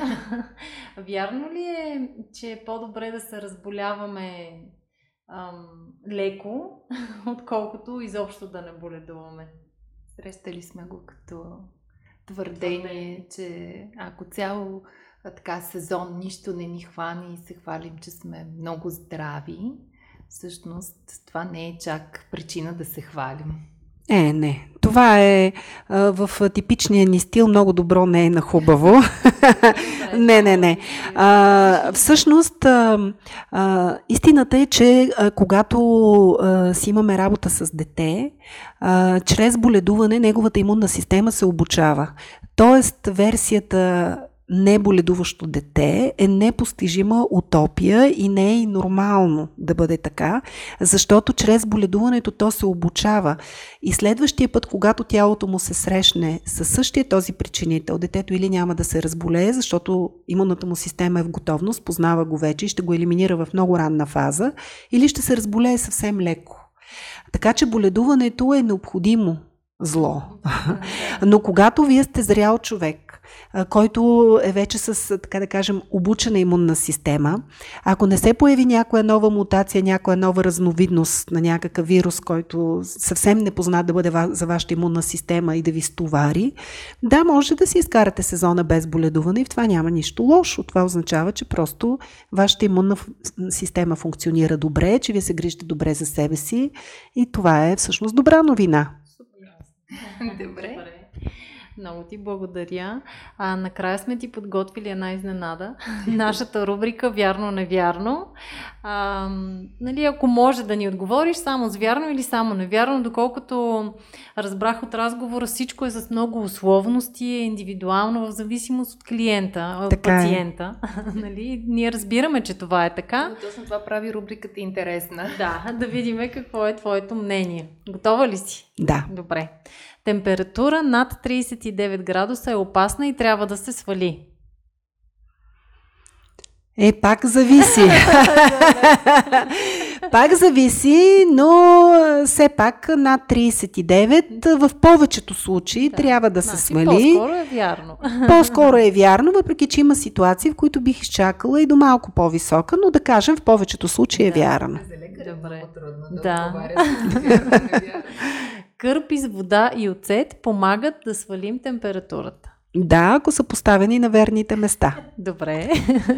S1: Вярно ли е, че е по-добре да се разболяваме ам, леко, отколкото изобщо да не боледуваме?
S2: Срещали сме го като твърдение, че ако цяло така сезон нищо не ни хване и се хвалим, че сме много здрави, всъщност това не е чак причина да се хвалим.
S3: Е, не. Това е а, в типичния ни стил много добро, не е на хубаво. не, не, не. А, всъщност, а, а, истината е, че а, когато а, си имаме работа с дете, а, чрез боледуване неговата имунна система се обучава. Тоест, версията неболедуващо дете е непостижима утопия и не е и нормално да бъде така, защото чрез боледуването то се обучава. И следващия път, когато тялото му се срещне със същия този причинител, детето или няма да се разболее, защото имунната му система е в готовност, познава го вече и ще го елиминира в много ранна фаза, или ще се разболее съвсем леко. Така че боледуването е необходимо зло. Но когато вие сте зрял човек, който е вече с, така да кажем, обучена имунна система. Ако не се появи някоя нова мутация, някоя нова разновидност на някакъв вирус, който съвсем не познат да бъде за вашата имунна система и да ви стовари, да, може да си изкарате сезона без боледуване и в това няма нищо лошо. Това означава, че просто вашата имунна система функционира добре, че вие се грижите добре за себе си и това е всъщност добра новина.
S2: Добре.
S1: Много ти благодаря. А, накрая сме ти подготвили една изненада. Нашата рубрика Вярно-невярно. А, нали, ако може да ни отговориш само с вярно или само невярно, доколкото разбрах от разговора, всичко е с много условности, е индивидуално в зависимост от клиента, от така е. пациента. Е. нали, ние разбираме, че това е така.
S2: Но точно това прави рубриката интересна.
S1: Да, да видим какво е твоето мнение. Готова ли си?
S3: Да.
S1: Добре. Температура над 39 градуса е опасна и трябва да се свали.
S3: Е, пак зависи. пак зависи, но все пак над 39 в повечето случаи да. трябва да се
S1: значи, свали. По-скоро е вярно.
S3: по-скоро е вярно, въпреки че има ситуации, в които бих изчакала и до малко по-висока, но да кажем в повечето случаи е да. вярно.
S2: Добре.
S1: Да. да. Кърпи с вода и оцет помагат да свалим температурата.
S3: Да, ако са поставени на верните места.
S1: Добре.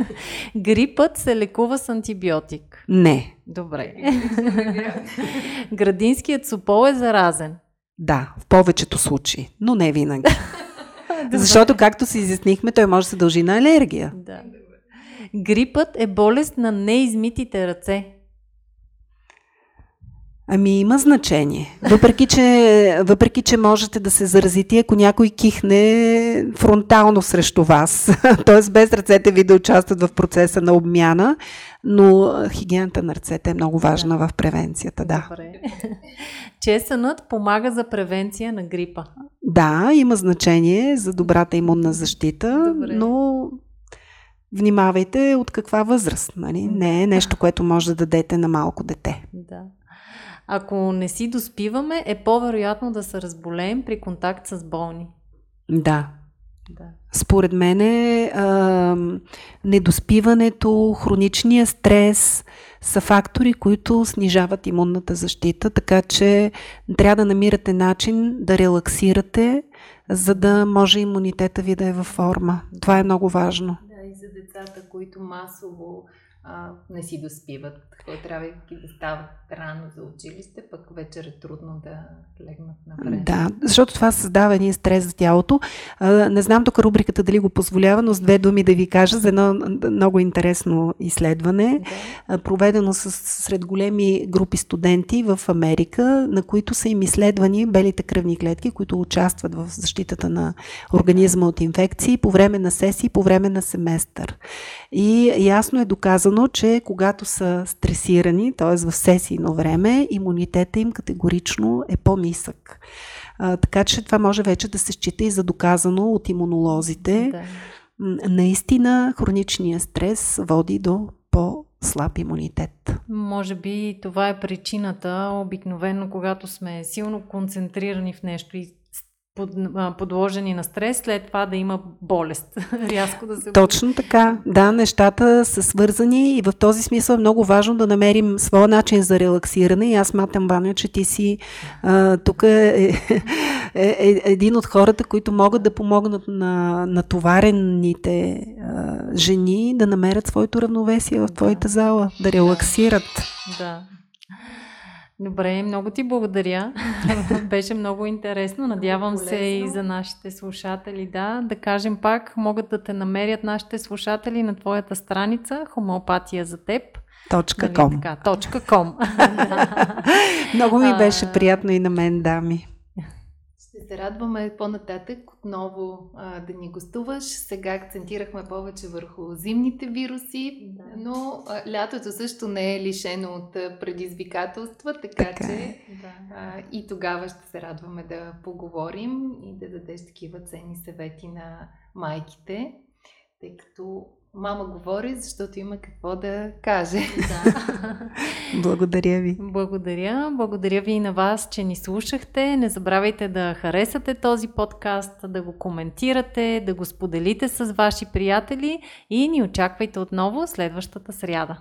S1: Грипът се лекува с антибиотик.
S3: Не.
S1: Добре. Градинският супол е заразен.
S3: Да, в повечето случаи, но не винаги. Защото, както си изяснихме, той може да се дължи на алергия.
S1: Да. Грипът е болест на неизмитите ръце.
S3: Ами има значение. Въпреки че, въпреки, че можете да се заразите, ако някой кихне фронтално срещу вас, т.е. без ръцете ви да участват в процеса на обмяна, но хигиената на ръцете е много важна да. в превенцията. Да. Добре.
S1: Чесънът помага за превенция на грипа.
S3: Да, има значение за добрата имунна защита, Добре. но внимавайте от каква възраст. Нали? Не е нещо, което може да дадете на малко дете.
S1: Да. Ако не си доспиваме, е по-вероятно да се разболеем при контакт с болни.
S3: Да. да. Според мен е, а, недоспиването, хроничния стрес са фактори, които снижават имунната защита, така че трябва да намирате начин да релаксирате, за да може имунитета ви да е във форма. Това е много важно.
S2: Да, и за децата, които масово а, не си доспиват, трябва да стават рано за училище, пък вечер е трудно да легнат на време.
S3: Да, защото това създава един стрес за тялото. А, не знам тук рубриката дали го позволява, но с две думи да ви кажа за едно много интересно изследване, да. проведено с, сред големи групи студенти в Америка, на които са им изследвани белите кръвни клетки, които участват в защитата на организма от инфекции по време на сесии, по време на семестър. И ясно е доказано, че когато са стресирани, т.е. в сесийно време, имунитета им категорично е по-нисък. А, така че това може вече да се счита и за доказано от имунолозите. Да. Наистина, хроничният стрес води до по слаб имунитет.
S1: Може би това е причината, обикновено когато сме силно концентрирани в нещо и под, подложени на стрес, след това да има болест. Рязко да се.
S3: Точно така. Да, нещата са свързани и в този смисъл е много важно да намерим своя начин за релаксиране. И аз матам, Ваня, че ти си а, тук е, е, е, е един от хората, които могат да помогнат на натоварените а, жени да намерят своето равновесие в твоята зала, да релаксират.
S1: Да. Добре, много ти благодаря. Беше много интересно. Надявам се и за нашите слушатели. Да, да кажем пак, могат да те намерят нашите слушатели на твоята страница Хомеопатия за теб.
S3: Точка нали, ком.
S1: Така, точка ком.
S3: много ми беше приятно и на мен, дами.
S2: Се радваме по-нататък отново а, да ни гостуваш. Сега акцентирахме повече върху зимните вируси, да. но а, лятото също не е лишено от предизвикателства, така, така че е. а, и тогава ще се радваме да поговорим и да дадеш такива ценни съвети на майките, тъй като Мама говори, защото има какво да каже. Да.
S3: Благодаря ви.
S1: Благодаря. Благодаря ви и на вас, че ни слушахте. Не забравяйте да харесате този подкаст, да го коментирате, да го споделите с ваши приятели и ни очаквайте отново следващата сряда.